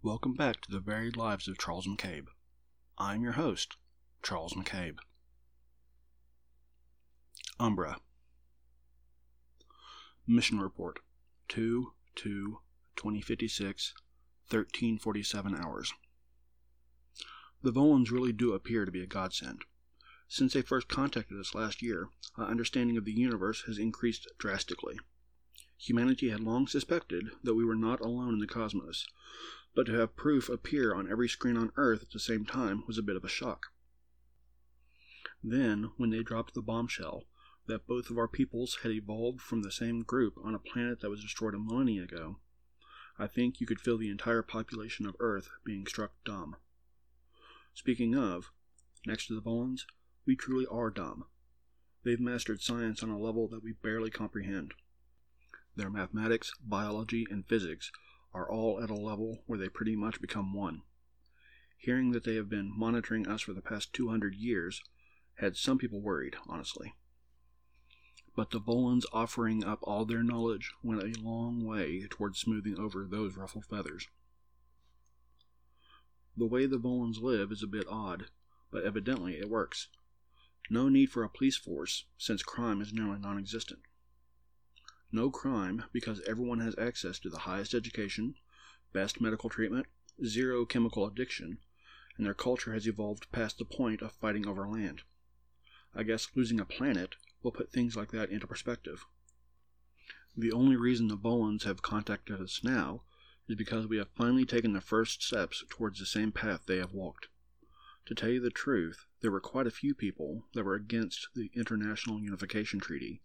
Welcome back to the varied lives of Charles McCabe. I'm your host, Charles McCabe. Umbra. Mission Report 2 2 2056 1347 hours. The Volans really do appear to be a godsend. Since they first contacted us last year, our understanding of the universe has increased drastically. Humanity had long suspected that we were not alone in the cosmos, but to have proof appear on every screen on Earth at the same time was a bit of a shock. Then, when they dropped the bombshell that both of our peoples had evolved from the same group on a planet that was destroyed a millennia ago, I think you could feel the entire population of Earth being struck dumb. Speaking of, next to the Volans, we truly are dumb. They've mastered science on a level that we barely comprehend. Their mathematics, biology, and physics are all at a level where they pretty much become one. Hearing that they have been monitoring us for the past 200 years had some people worried, honestly. But the Volans offering up all their knowledge went a long way toward smoothing over those ruffled feathers. The way the Volans live is a bit odd, but evidently it works. No need for a police force, since crime is nearly non existent. No crime because everyone has access to the highest education, best medical treatment, zero chemical addiction, and their culture has evolved past the point of fighting over land. I guess losing a planet will put things like that into perspective. The only reason the Volans have contacted us now is because we have finally taken the first steps towards the same path they have walked. To tell you the truth, there were quite a few people that were against the International Unification Treaty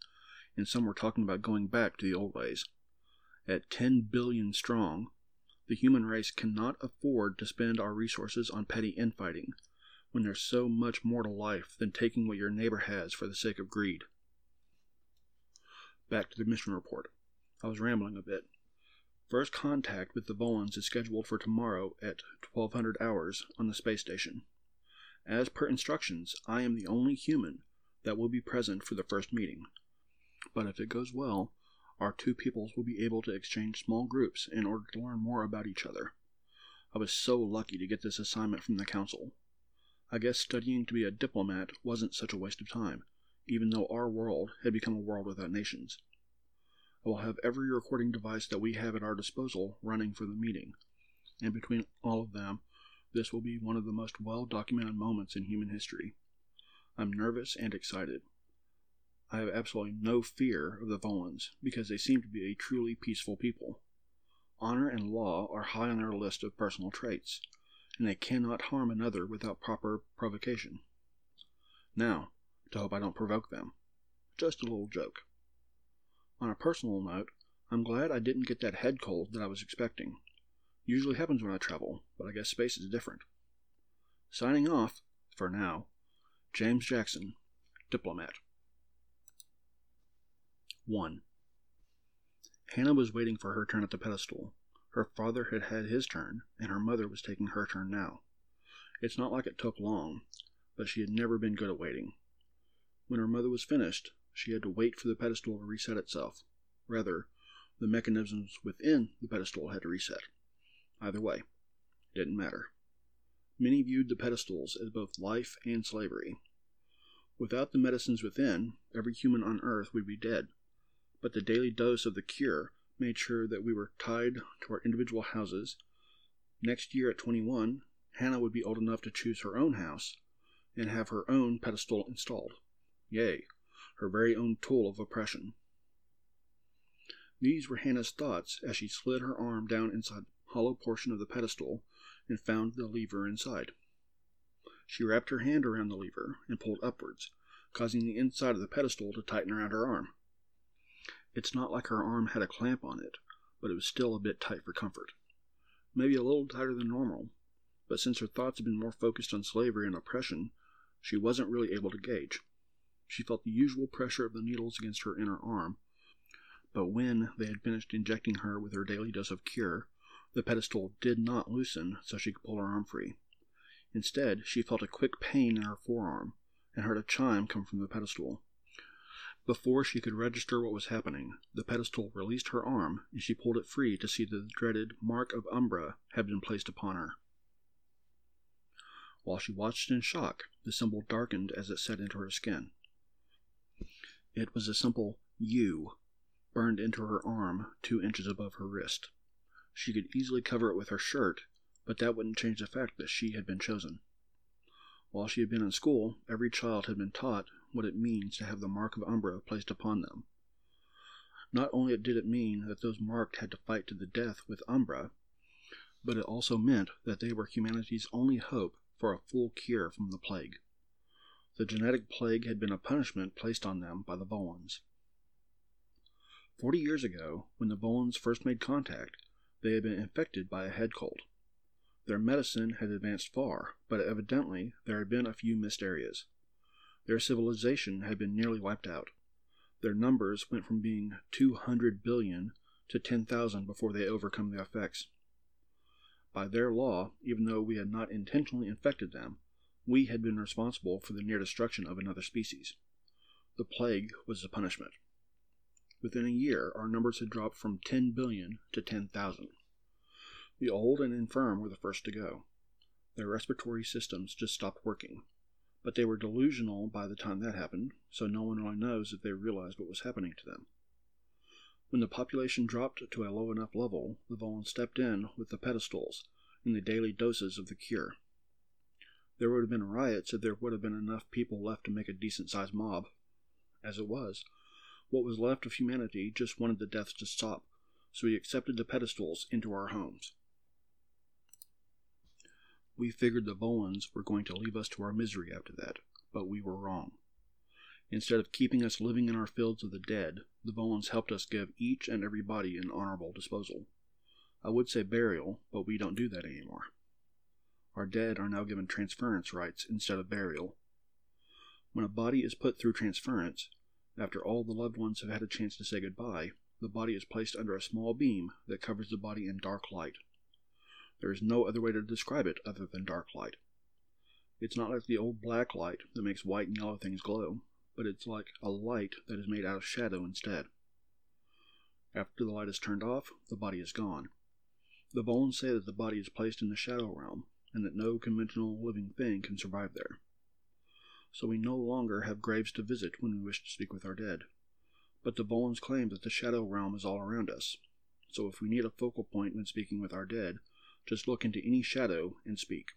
and some were talking about going back to the old ways. At 10 billion strong, the human race cannot afford to spend our resources on petty infighting when there's so much more to life than taking what your neighbor has for the sake of greed. Back to the mission report. I was rambling a bit. First contact with the Volans is scheduled for tomorrow at 1200 hours on the space station. As per instructions, I am the only human that will be present for the first meeting but if it goes well, our two peoples will be able to exchange small groups in order to learn more about each other. I was so lucky to get this assignment from the Council. I guess studying to be a diplomat wasn't such a waste of time, even though our world had become a world without nations. I will have every recording device that we have at our disposal running for the meeting, and between all of them, this will be one of the most well documented moments in human history. I'm nervous and excited. I have absolutely no fear of the Volans because they seem to be a truly peaceful people. Honor and law are high on their list of personal traits, and they cannot harm another without proper provocation. Now, to hope I don't provoke them. Just a little joke. On a personal note, I'm glad I didn't get that head cold that I was expecting. Usually happens when I travel, but I guess space is different. Signing off, for now, James Jackson, Diplomat. 1. Hannah was waiting for her turn at the pedestal. Her father had had his turn, and her mother was taking her turn now. It's not like it took long, but she had never been good at waiting. When her mother was finished, she had to wait for the pedestal to reset itself. Rather, the mechanisms within the pedestal had to reset. Either way, it didn't matter. Many viewed the pedestals as both life and slavery. Without the medicines within, every human on earth would be dead but the daily dose of the cure made sure that we were tied to our individual houses. Next year at 21, Hannah would be old enough to choose her own house and have her own pedestal installed. Yea, her very own tool of oppression. These were Hannah's thoughts as she slid her arm down inside the hollow portion of the pedestal and found the lever inside. She wrapped her hand around the lever and pulled upwards, causing the inside of the pedestal to tighten around her arm. It's not like her arm had a clamp on it, but it was still a bit tight for comfort. Maybe a little tighter than normal, but since her thoughts had been more focused on slavery and oppression, she wasn't really able to gauge. She felt the usual pressure of the needles against her inner arm, but when they had finished injecting her with her daily dose of cure, the pedestal did not loosen so she could pull her arm free. Instead, she felt a quick pain in her forearm and heard a chime come from the pedestal. Before she could register what was happening, the pedestal released her arm and she pulled it free to see that the dreaded mark of Umbra had been placed upon her. While she watched in shock, the symbol darkened as it set into her skin. It was a simple U burned into her arm two inches above her wrist. She could easily cover it with her shirt, but that wouldn't change the fact that she had been chosen. While she had been in school, every child had been taught what it means to have the mark of Umbra placed upon them. Not only did it mean that those marked had to fight to the death with Umbra, but it also meant that they were humanity's only hope for a full cure from the plague. The genetic plague had been a punishment placed on them by the Volans. Forty years ago, when the Volans first made contact, they had been infected by a head cold. Their medicine had advanced far, but evidently there had been a few missed areas. Their civilization had been nearly wiped out. Their numbers went from being 200 billion to 10,000 before they overcome the effects. By their law, even though we had not intentionally infected them, we had been responsible for the near destruction of another species. The plague was the punishment. Within a year, our numbers had dropped from 10 billion to 10,000. The old and infirm were the first to go. Their respiratory systems just stopped working. But they were delusional by the time that happened, so no one really knows if they realized what was happening to them. When the population dropped to a low enough level, the Volans stepped in with the pedestals and the daily doses of the cure. There would have been riots if there would have been enough people left to make a decent sized mob. As it was, what was left of humanity just wanted the deaths to stop, so we accepted the pedestals into our homes. We figured the Volans were going to leave us to our misery after that, but we were wrong. Instead of keeping us living in our fields of the dead, the Volans helped us give each and every body an honorable disposal. I would say burial, but we don't do that anymore. Our dead are now given transference rites instead of burial. When a body is put through transference, after all the loved ones have had a chance to say goodbye, the body is placed under a small beam that covers the body in dark light. There is no other way to describe it other than dark light. It's not like the old black light that makes white and yellow things glow, but it's like a light that is made out of shadow instead. After the light is turned off, the body is gone. The Volans say that the body is placed in the shadow realm, and that no conventional living thing can survive there. So we no longer have graves to visit when we wish to speak with our dead. But the Volans claim that the shadow realm is all around us, so if we need a focal point when speaking with our dead, just look into any shadow and speak.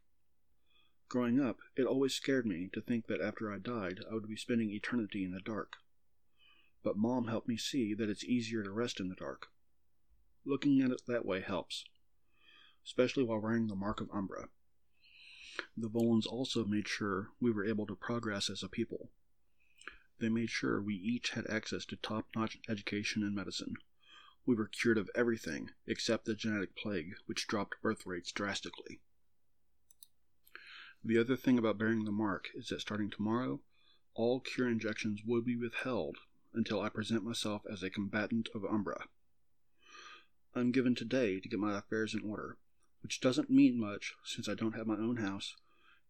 Growing up, it always scared me to think that after I died, I would be spending eternity in the dark. But Mom helped me see that it's easier to rest in the dark. Looking at it that way helps, especially while wearing the mark of Umbra. The Volans also made sure we were able to progress as a people. They made sure we each had access to top notch education and medicine, we were cured of everything except the genetic plague, which dropped birth rates drastically. The other thing about bearing the mark is that starting tomorrow, all cure injections will be withheld until I present myself as a combatant of Umbra. I'm given today to get my affairs in order, which doesn't mean much since I don't have my own house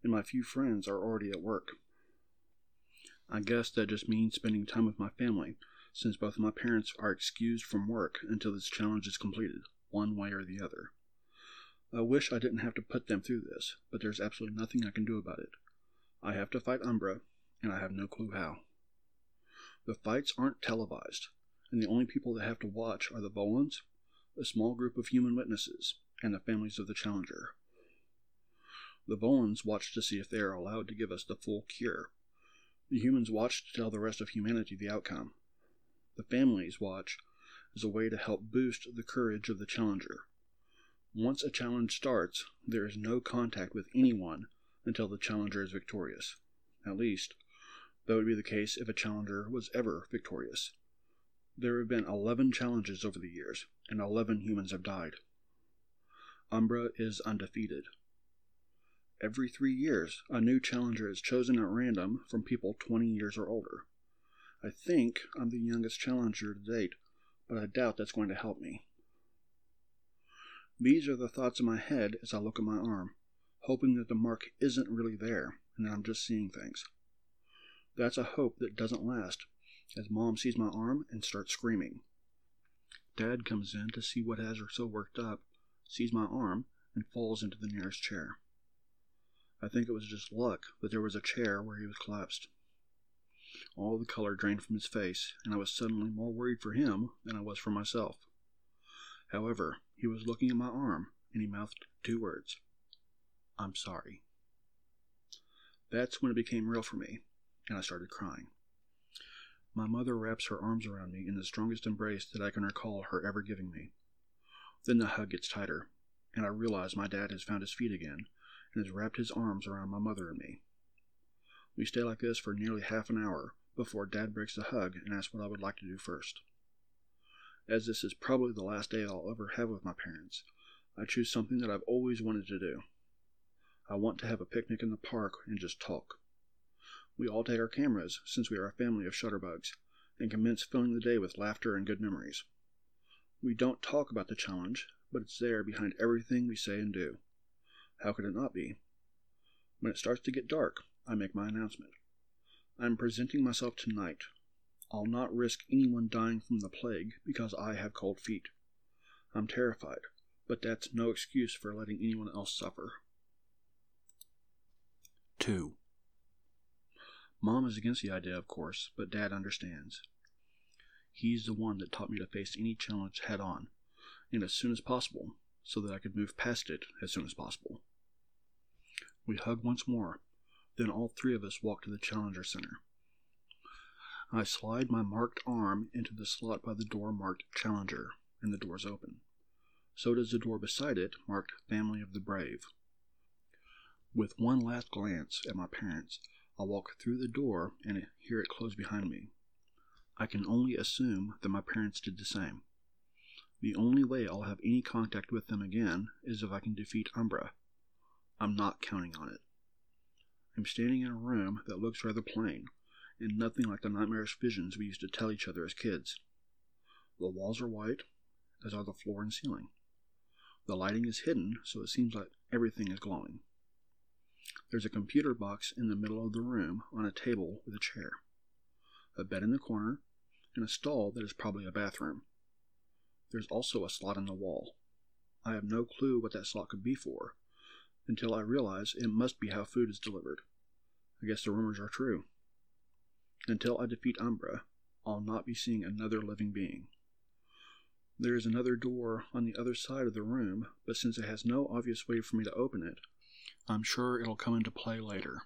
and my few friends are already at work. I guess that just means spending time with my family since both my parents are excused from work until this challenge is completed, one way or the other. I wish I didn't have to put them through this, but there's absolutely nothing I can do about it. I have to fight Umbra, and I have no clue how. The fights aren't televised, and the only people that have to watch are the Volans, a small group of human witnesses, and the families of the Challenger. The Volans watch to see if they are allowed to give us the full cure. The humans watch to tell the rest of humanity the outcome. The Families Watch is a way to help boost the courage of the challenger. Once a challenge starts, there is no contact with anyone until the challenger is victorious. At least, that would be the case if a challenger was ever victorious. There have been 11 challenges over the years, and 11 humans have died. Umbra is undefeated. Every three years, a new challenger is chosen at random from people 20 years or older. I think I'm the youngest challenger to date, but I doubt that's going to help me. These are the thoughts in my head as I look at my arm, hoping that the mark isn't really there and that I'm just seeing things. That's a hope that doesn't last, as Mom sees my arm and starts screaming. Dad comes in to see what has her so worked up, sees my arm, and falls into the nearest chair. I think it was just luck that there was a chair where he was collapsed. All the color drained from his face, and I was suddenly more worried for him than I was for myself. However, he was looking at my arm, and he mouthed two words I'm sorry. That's when it became real for me, and I started crying. My mother wraps her arms around me in the strongest embrace that I can recall her ever giving me. Then the hug gets tighter, and I realize my dad has found his feet again and has wrapped his arms around my mother and me. We stay like this for nearly half an hour before Dad breaks the hug and asks what I would like to do first. As this is probably the last day I'll ever have with my parents, I choose something that I've always wanted to do. I want to have a picnic in the park and just talk. We all take our cameras, since we are a family of shutterbugs, and commence filling the day with laughter and good memories. We don't talk about the challenge, but it's there behind everything we say and do. How could it not be? When it starts to get dark, I make my announcement. I am presenting myself tonight. I'll not risk anyone dying from the plague because I have cold feet. I'm terrified, but that's no excuse for letting anyone else suffer. 2. Mom is against the idea, of course, but Dad understands. He's the one that taught me to face any challenge head on, and as soon as possible, so that I could move past it as soon as possible. We hug once more, then all three of us walk to the Challenger Center. I slide my marked arm into the slot by the door marked Challenger, and the doors open. So does the door beside it marked Family of the Brave. With one last glance at my parents, I walk through the door and hear it close behind me. I can only assume that my parents did the same. The only way I'll have any contact with them again is if I can defeat Umbra. I'm not counting on it. I'm standing in a room that looks rather plain, and nothing like the nightmarish visions we used to tell each other as kids. The walls are white, as are the floor and ceiling. The lighting is hidden, so it seems like everything is glowing. There's a computer box in the middle of the room on a table with a chair, a bed in the corner, and a stall that is probably a bathroom. There's also a slot in the wall. I have no clue what that slot could be for, until I realize it must be how food is delivered. I guess the rumors are true. Until I defeat Umbra, I'll not be seeing another living being. There is another door on the other side of the room, but since it has no obvious way for me to open it, I'm sure it'll come into play later.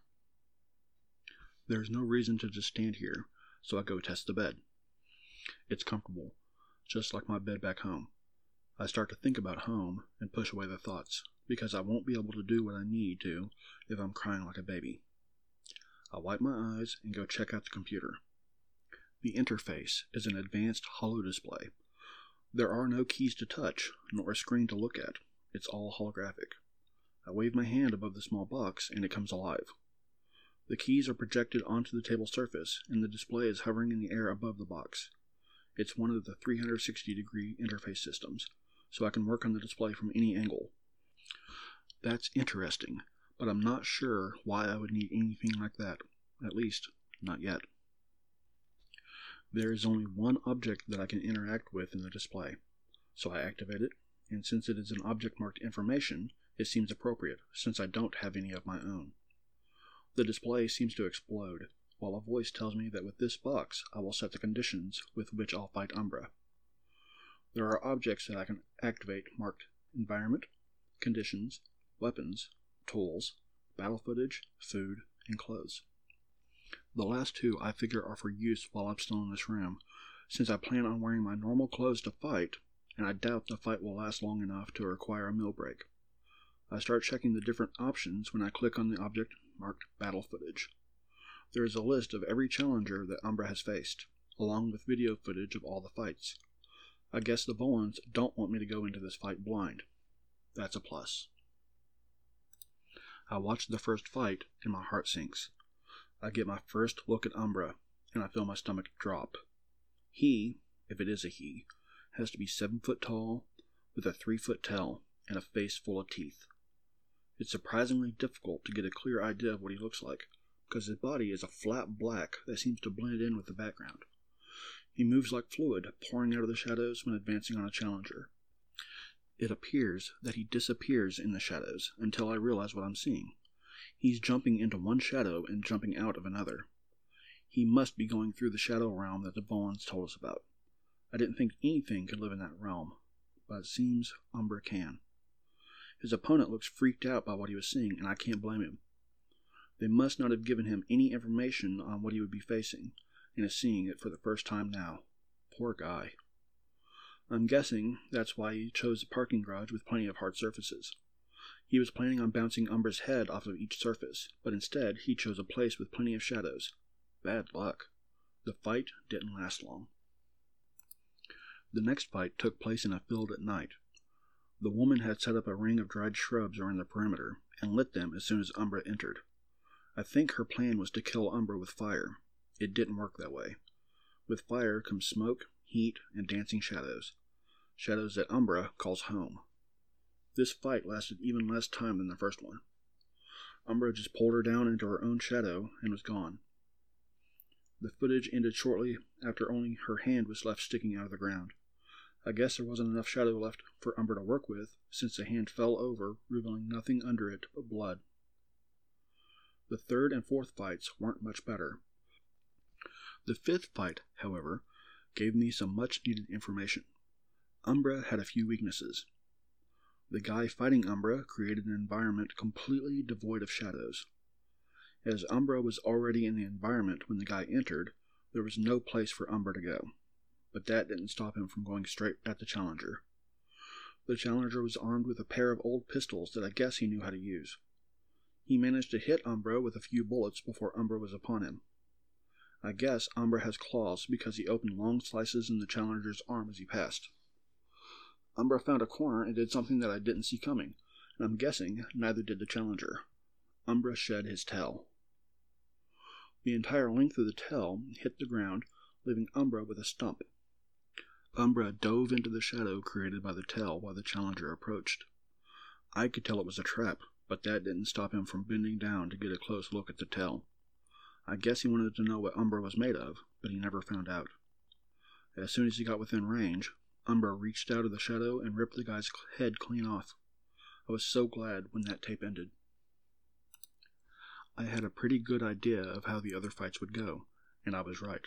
There's no reason to just stand here, so I go test the bed. It's comfortable, just like my bed back home. I start to think about home and push away the thoughts, because I won't be able to do what I need to if I'm crying like a baby. I wipe my eyes and go check out the computer. The interface is an advanced holo display. There are no keys to touch, nor a screen to look at. It's all holographic. I wave my hand above the small box and it comes alive. The keys are projected onto the table surface, and the display is hovering in the air above the box. It's one of the 360 degree interface systems, so I can work on the display from any angle. That's interesting, but I'm not sure why I would need anything like that, at least, not yet. There is only one object that I can interact with in the display, so I activate it, and since it is an object marked information, it seems appropriate, since I don't have any of my own. The display seems to explode, while a voice tells me that with this box I will set the conditions with which I'll fight Umbra. There are objects that I can activate marked Environment, Conditions, Weapons, Tools, Battle Footage, Food, and Clothes. The last two I figure are for use while I'm still in this room, since I plan on wearing my normal clothes to fight, and I doubt the fight will last long enough to require a meal break. I start checking the different options when I click on the object marked Battle Footage. There is a list of every challenger that Umbra has faced, along with video footage of all the fights. I guess the Volans don't want me to go into this fight blind. That's a plus. I watch the first fight and my heart sinks. I get my first look at Umbra and I feel my stomach drop. He, if it is a he, has to be seven foot tall, with a three foot tail and a face full of teeth. It's surprisingly difficult to get a clear idea of what he looks like, because his body is a flat black that seems to blend in with the background. He moves like fluid, pouring out of the shadows when advancing on a challenger. It appears that he disappears in the shadows until I realize what I'm seeing. He's jumping into one shadow and jumping out of another. He must be going through the shadow realm that the Volans told us about. I didn't think anything could live in that realm, but it seems Umbra can. His opponent looks freaked out by what he was seeing, and I can't blame him. They must not have given him any information on what he would be facing, and is seeing it for the first time now. Poor guy. I'm guessing that's why he chose a parking garage with plenty of hard surfaces. He was planning on bouncing Umbra's head off of each surface, but instead he chose a place with plenty of shadows. Bad luck. The fight didn't last long. The next fight took place in a field at night. The woman had set up a ring of dried shrubs around the perimeter and lit them as soon as Umbra entered. I think her plan was to kill Umbra with fire. It didn't work that way. With fire comes smoke, heat, and dancing shadows. Shadows that Umbra calls home. This fight lasted even less time than the first one. Umbra just pulled her down into her own shadow and was gone. The footage ended shortly after only her hand was left sticking out of the ground. I guess there wasn't enough shadow left for Umbra to work with, since the hand fell over, revealing nothing under it but blood. The third and fourth fights weren't much better. The fifth fight, however, gave me some much needed information. Umbra had a few weaknesses. The guy fighting Umbra created an environment completely devoid of shadows. As Umbra was already in the environment when the guy entered, there was no place for Umbra to go. But that didn't stop him from going straight at the challenger. The challenger was armed with a pair of old pistols that I guess he knew how to use. He managed to hit Umbra with a few bullets before Umbra was upon him. I guess Umbra has claws because he opened long slices in the challenger's arm as he passed. Umbra found a corner and did something that I didn't see coming, and I'm guessing neither did the challenger. Umbra shed his tail. The entire length of the tail hit the ground, leaving Umbra with a stump. Umbra dove into the shadow created by the tail while the challenger approached. I could tell it was a trap, but that didn't stop him from bending down to get a close look at the tail. I guess he wanted to know what Umbra was made of, but he never found out. As soon as he got within range, Umbra reached out of the shadow and ripped the guy's head clean off. I was so glad when that tape ended. I had a pretty good idea of how the other fights would go, and I was right.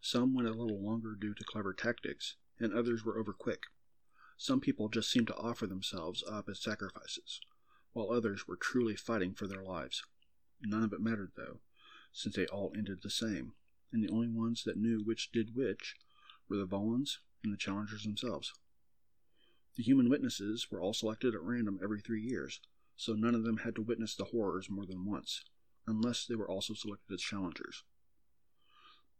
Some went a little longer due to clever tactics, and others were over quick. Some people just seemed to offer themselves up as sacrifices, while others were truly fighting for their lives. None of it mattered, though, since they all ended the same, and the only ones that knew which did which were the Volans and the challengers themselves. The human witnesses were all selected at random every three years, so none of them had to witness the horrors more than once, unless they were also selected as challengers.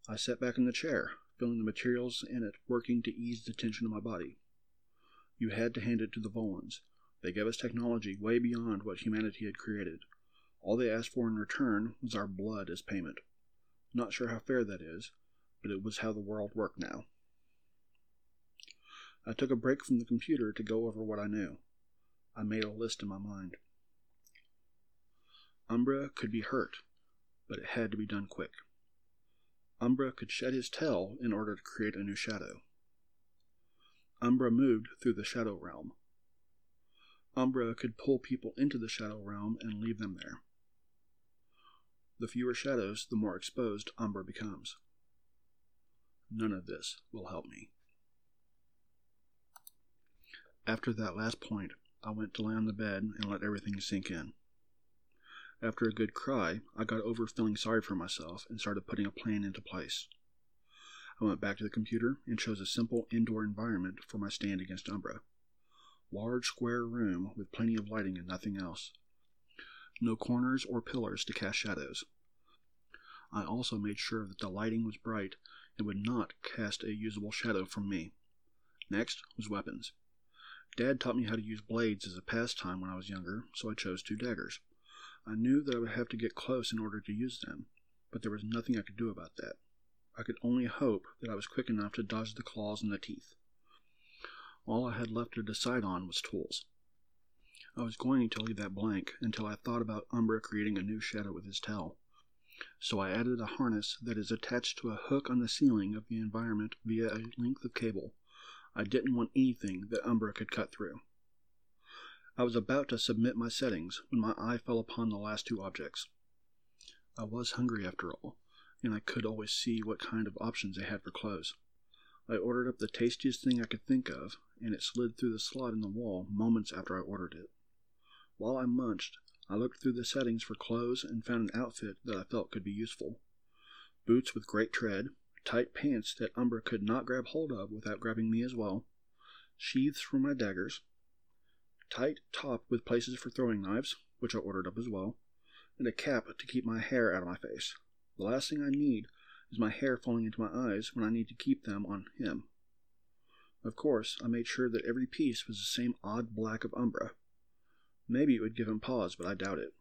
I sat back in the chair, feeling the materials in it working to ease the tension of my body. You had to hand it to the Volans, they gave us technology way beyond what humanity had created. All they asked for in return was our blood as payment. Not sure how fair that is, but it was how the world worked now. I took a break from the computer to go over what I knew. I made a list in my mind. Umbra could be hurt, but it had to be done quick. Umbra could shed his tail in order to create a new shadow. Umbra moved through the shadow realm. Umbra could pull people into the shadow realm and leave them there. The fewer shadows, the more exposed Umbra becomes. None of this will help me. After that last point, I went to lay on the bed and let everything sink in. After a good cry, I got over feeling sorry for myself and started putting a plan into place. I went back to the computer and chose a simple indoor environment for my stand against Umbra large square room with plenty of lighting and nothing else. No corners or pillars to cast shadows. I also made sure that the lighting was bright and would not cast a usable shadow from me. Next was weapons. Dad taught me how to use blades as a pastime when I was younger, so I chose two daggers. I knew that I would have to get close in order to use them, but there was nothing I could do about that. I could only hope that I was quick enough to dodge the claws and the teeth. All I had left to decide on was tools. I was going to leave that blank until I thought about Umbra creating a new shadow with his tail. So I added a harness that is attached to a hook on the ceiling of the environment via a length of cable. I didn't want anything that Umbra could cut through. I was about to submit my settings when my eye fell upon the last two objects. I was hungry after all, and I could always see what kind of options they had for clothes. I ordered up the tastiest thing I could think of, and it slid through the slot in the wall moments after I ordered it. While I munched, I looked through the settings for clothes and found an outfit that I felt could be useful. Boots with great tread, tight pants that Umbra could not grab hold of without grabbing me as well, sheaths for my daggers, tight top with places for throwing knives, which I ordered up as well, and a cap to keep my hair out of my face. The last thing I need is my hair falling into my eyes when I need to keep them on him. Of course, I made sure that every piece was the same odd black of Umbra. Maybe it would give him pause, but I doubt it.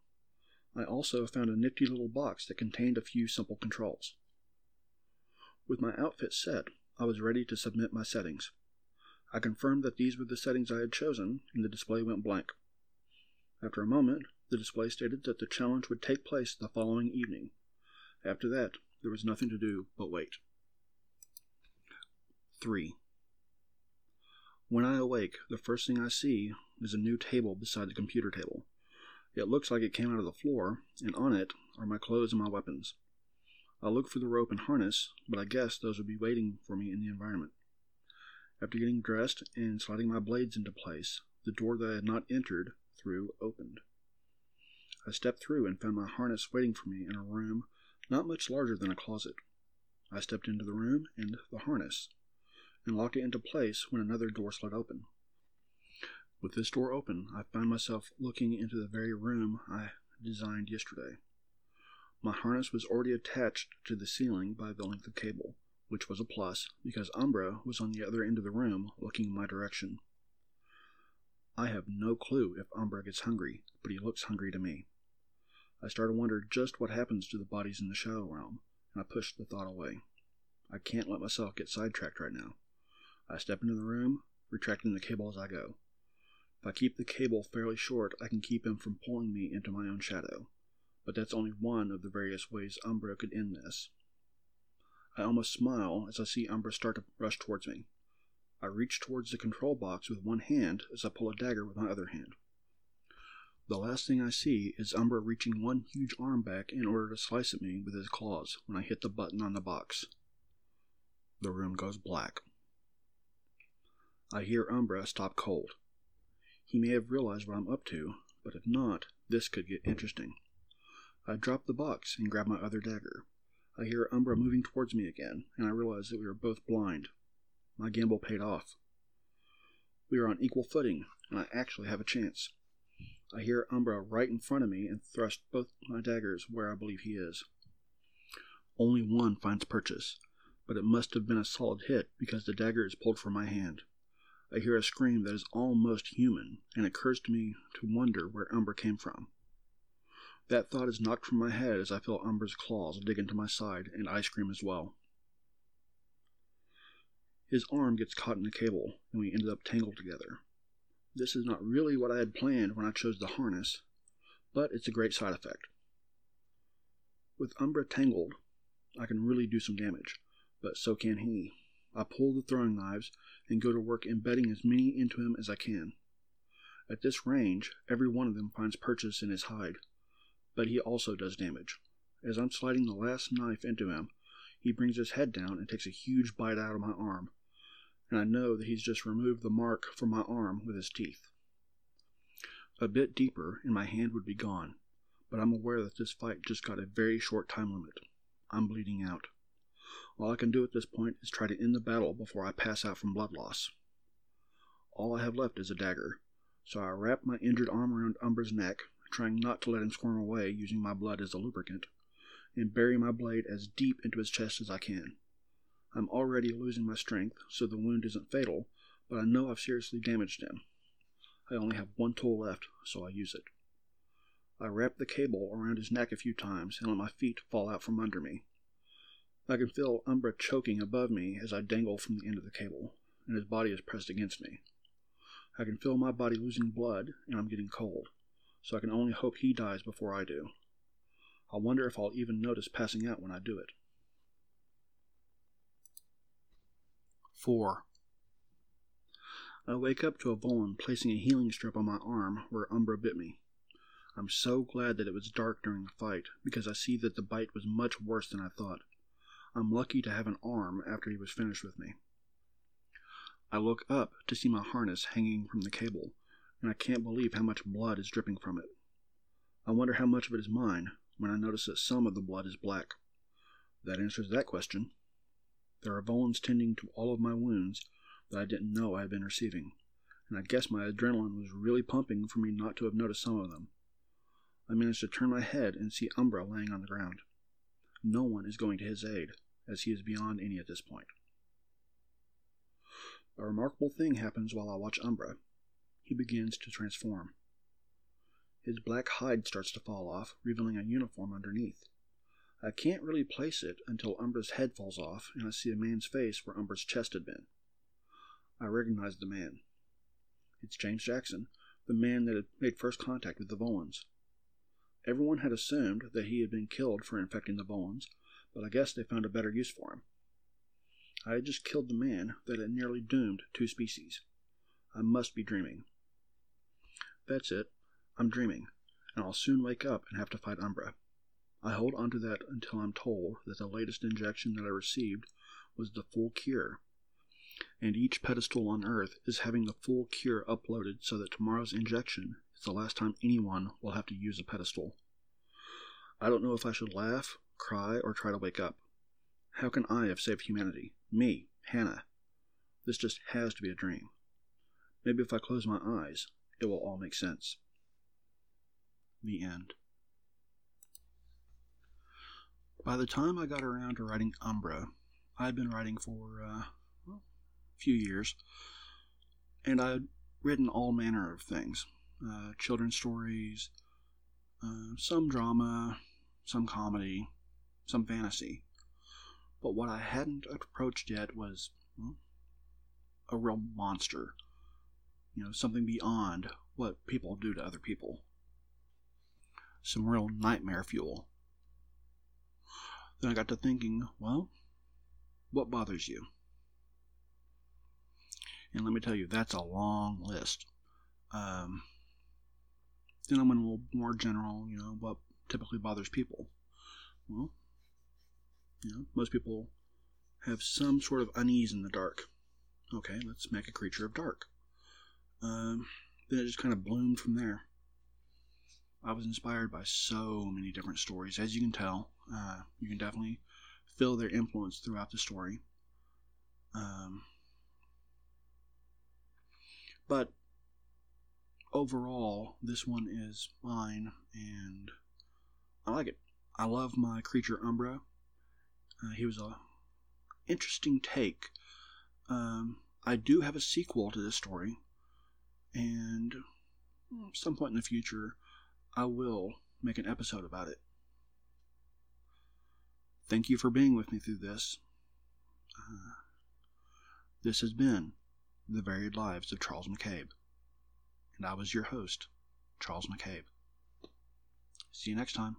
I also found a nifty little box that contained a few simple controls. With my outfit set, I was ready to submit my settings. I confirmed that these were the settings I had chosen, and the display went blank. After a moment, the display stated that the challenge would take place the following evening. After that, there was nothing to do but wait. 3. When I awake, the first thing I see is a new table beside the computer table. It looks like it came out of the floor, and on it are my clothes and my weapons. I look for the rope and harness, but I guess those would be waiting for me in the environment. After getting dressed and sliding my blades into place, the door that I had not entered through opened. I stepped through and found my harness waiting for me in a room not much larger than a closet. I stepped into the room and the harness, and locked it into place when another door slid open. With this door open, I found myself looking into the very room I designed yesterday. My harness was already attached to the ceiling by the length of cable, which was a plus because Umbra was on the other end of the room looking in my direction. I have no clue if Umbra gets hungry, but he looks hungry to me. I start to wonder just what happens to the bodies in the shadow realm, and I push the thought away. I can't let myself get sidetracked right now. I step into the room, retracting the cable as I go. If I keep the cable fairly short, I can keep him from pulling me into my own shadow. But that's only one of the various ways Umbra could end this. I almost smile as I see Umbra start to rush towards me. I reach towards the control box with one hand as I pull a dagger with my other hand. The last thing I see is Umbra reaching one huge arm back in order to slice at me with his claws when I hit the button on the box. The room goes black. I hear Umbra stop cold. He may have realized what I'm up to, but if not, this could get interesting. I drop the box and grab my other dagger. I hear Umbra moving towards me again, and I realize that we are both blind. My gamble paid off. We are on equal footing, and I actually have a chance. I hear Umbra right in front of me and thrust both my daggers where I believe he is. Only one finds purchase, but it must have been a solid hit because the dagger is pulled from my hand. I hear a scream that is almost human, and it occurs to me to wonder where Umbra came from. That thought is knocked from my head as I feel Umbra's claws dig into my side, and I scream as well. His arm gets caught in the cable, and we ended up tangled together. This is not really what I had planned when I chose the harness, but it's a great side effect. With Umbra tangled, I can really do some damage, but so can he. I pull the throwing knives and go to work embedding as many into him as I can. At this range, every one of them finds purchase in his hide, but he also does damage. As I'm sliding the last knife into him, he brings his head down and takes a huge bite out of my arm, and I know that he's just removed the mark from my arm with his teeth. A bit deeper, and my hand would be gone, but I'm aware that this fight just got a very short time limit. I'm bleeding out. All I can do at this point is try to end the battle before I pass out from blood loss. All I have left is a dagger, so I wrap my injured arm around Umbra's neck, trying not to let him squirm away using my blood as a lubricant, and bury my blade as deep into his chest as I can. I'm already losing my strength, so the wound isn't fatal, but I know I've seriously damaged him. I only have one tool left, so I use it. I wrap the cable around his neck a few times and let my feet fall out from under me. I can feel Umbra choking above me as I dangle from the end of the cable, and his body is pressed against me. I can feel my body losing blood, and I'm getting cold, so I can only hope he dies before I do. I wonder if I'll even notice passing out when I do it. 4. I wake up to a Volan placing a healing strip on my arm where Umbra bit me. I'm so glad that it was dark during the fight, because I see that the bite was much worse than I thought. I'm lucky to have an arm after he was finished with me. I look up to see my harness hanging from the cable, and I can't believe how much blood is dripping from it. I wonder how much of it is mine when I notice that some of the blood is black. That answers that question. There are Volans tending to all of my wounds that I didn't know I had been receiving, and I guess my adrenaline was really pumping for me not to have noticed some of them. I managed to turn my head and see Umbra laying on the ground. No one is going to his aid, as he is beyond any at this point. A remarkable thing happens while I watch Umbra. He begins to transform. His black hide starts to fall off, revealing a uniform underneath. I can't really place it until Umbra's head falls off and I see a man's face where Umbra's chest had been. I recognize the man. It's James Jackson, the man that had made first contact with the Volans. Everyone had assumed that he had been killed for infecting the Volans, but I guess they found a better use for him. I had just killed the man that had nearly doomed two species. I must be dreaming. That's it. I'm dreaming, and I'll soon wake up and have to fight Umbra. I hold on to that until I'm told that the latest injection that I received was the full cure, and each pedestal on Earth is having the full cure uploaded so that tomorrow's injection is the last time anyone will have to use a pedestal. I don't know if I should laugh, cry, or try to wake up. How can I have saved humanity? Me, Hannah. This just has to be a dream. Maybe if I close my eyes, it will all make sense. The end. By the time I got around to writing Umbra, I had been writing for uh, a few years, and I had written all manner of things uh, children's stories, uh, some drama, some comedy, some fantasy. But what I hadn't approached yet was well, a real monster. You know, something beyond what people do to other people. Some real nightmare fuel. Then I got to thinking, well, what bothers you? And let me tell you, that's a long list. Um, then I went a little more general, you know, what typically bothers people. Well, you know, most people have some sort of unease in the dark. Okay, let's make a creature of dark. Um, then it just kind of bloomed from there. I was inspired by so many different stories. As you can tell, uh, you can definitely feel their influence throughout the story. Um, but overall, this one is mine, and I like it. I love my creature Umbra. Uh, he was a interesting take. Um, I do have a sequel to this story, and some point in the future, I will make an episode about it. Thank you for being with me through this. Uh, this has been The Varied Lives of Charles McCabe, and I was your host, Charles McCabe. See you next time.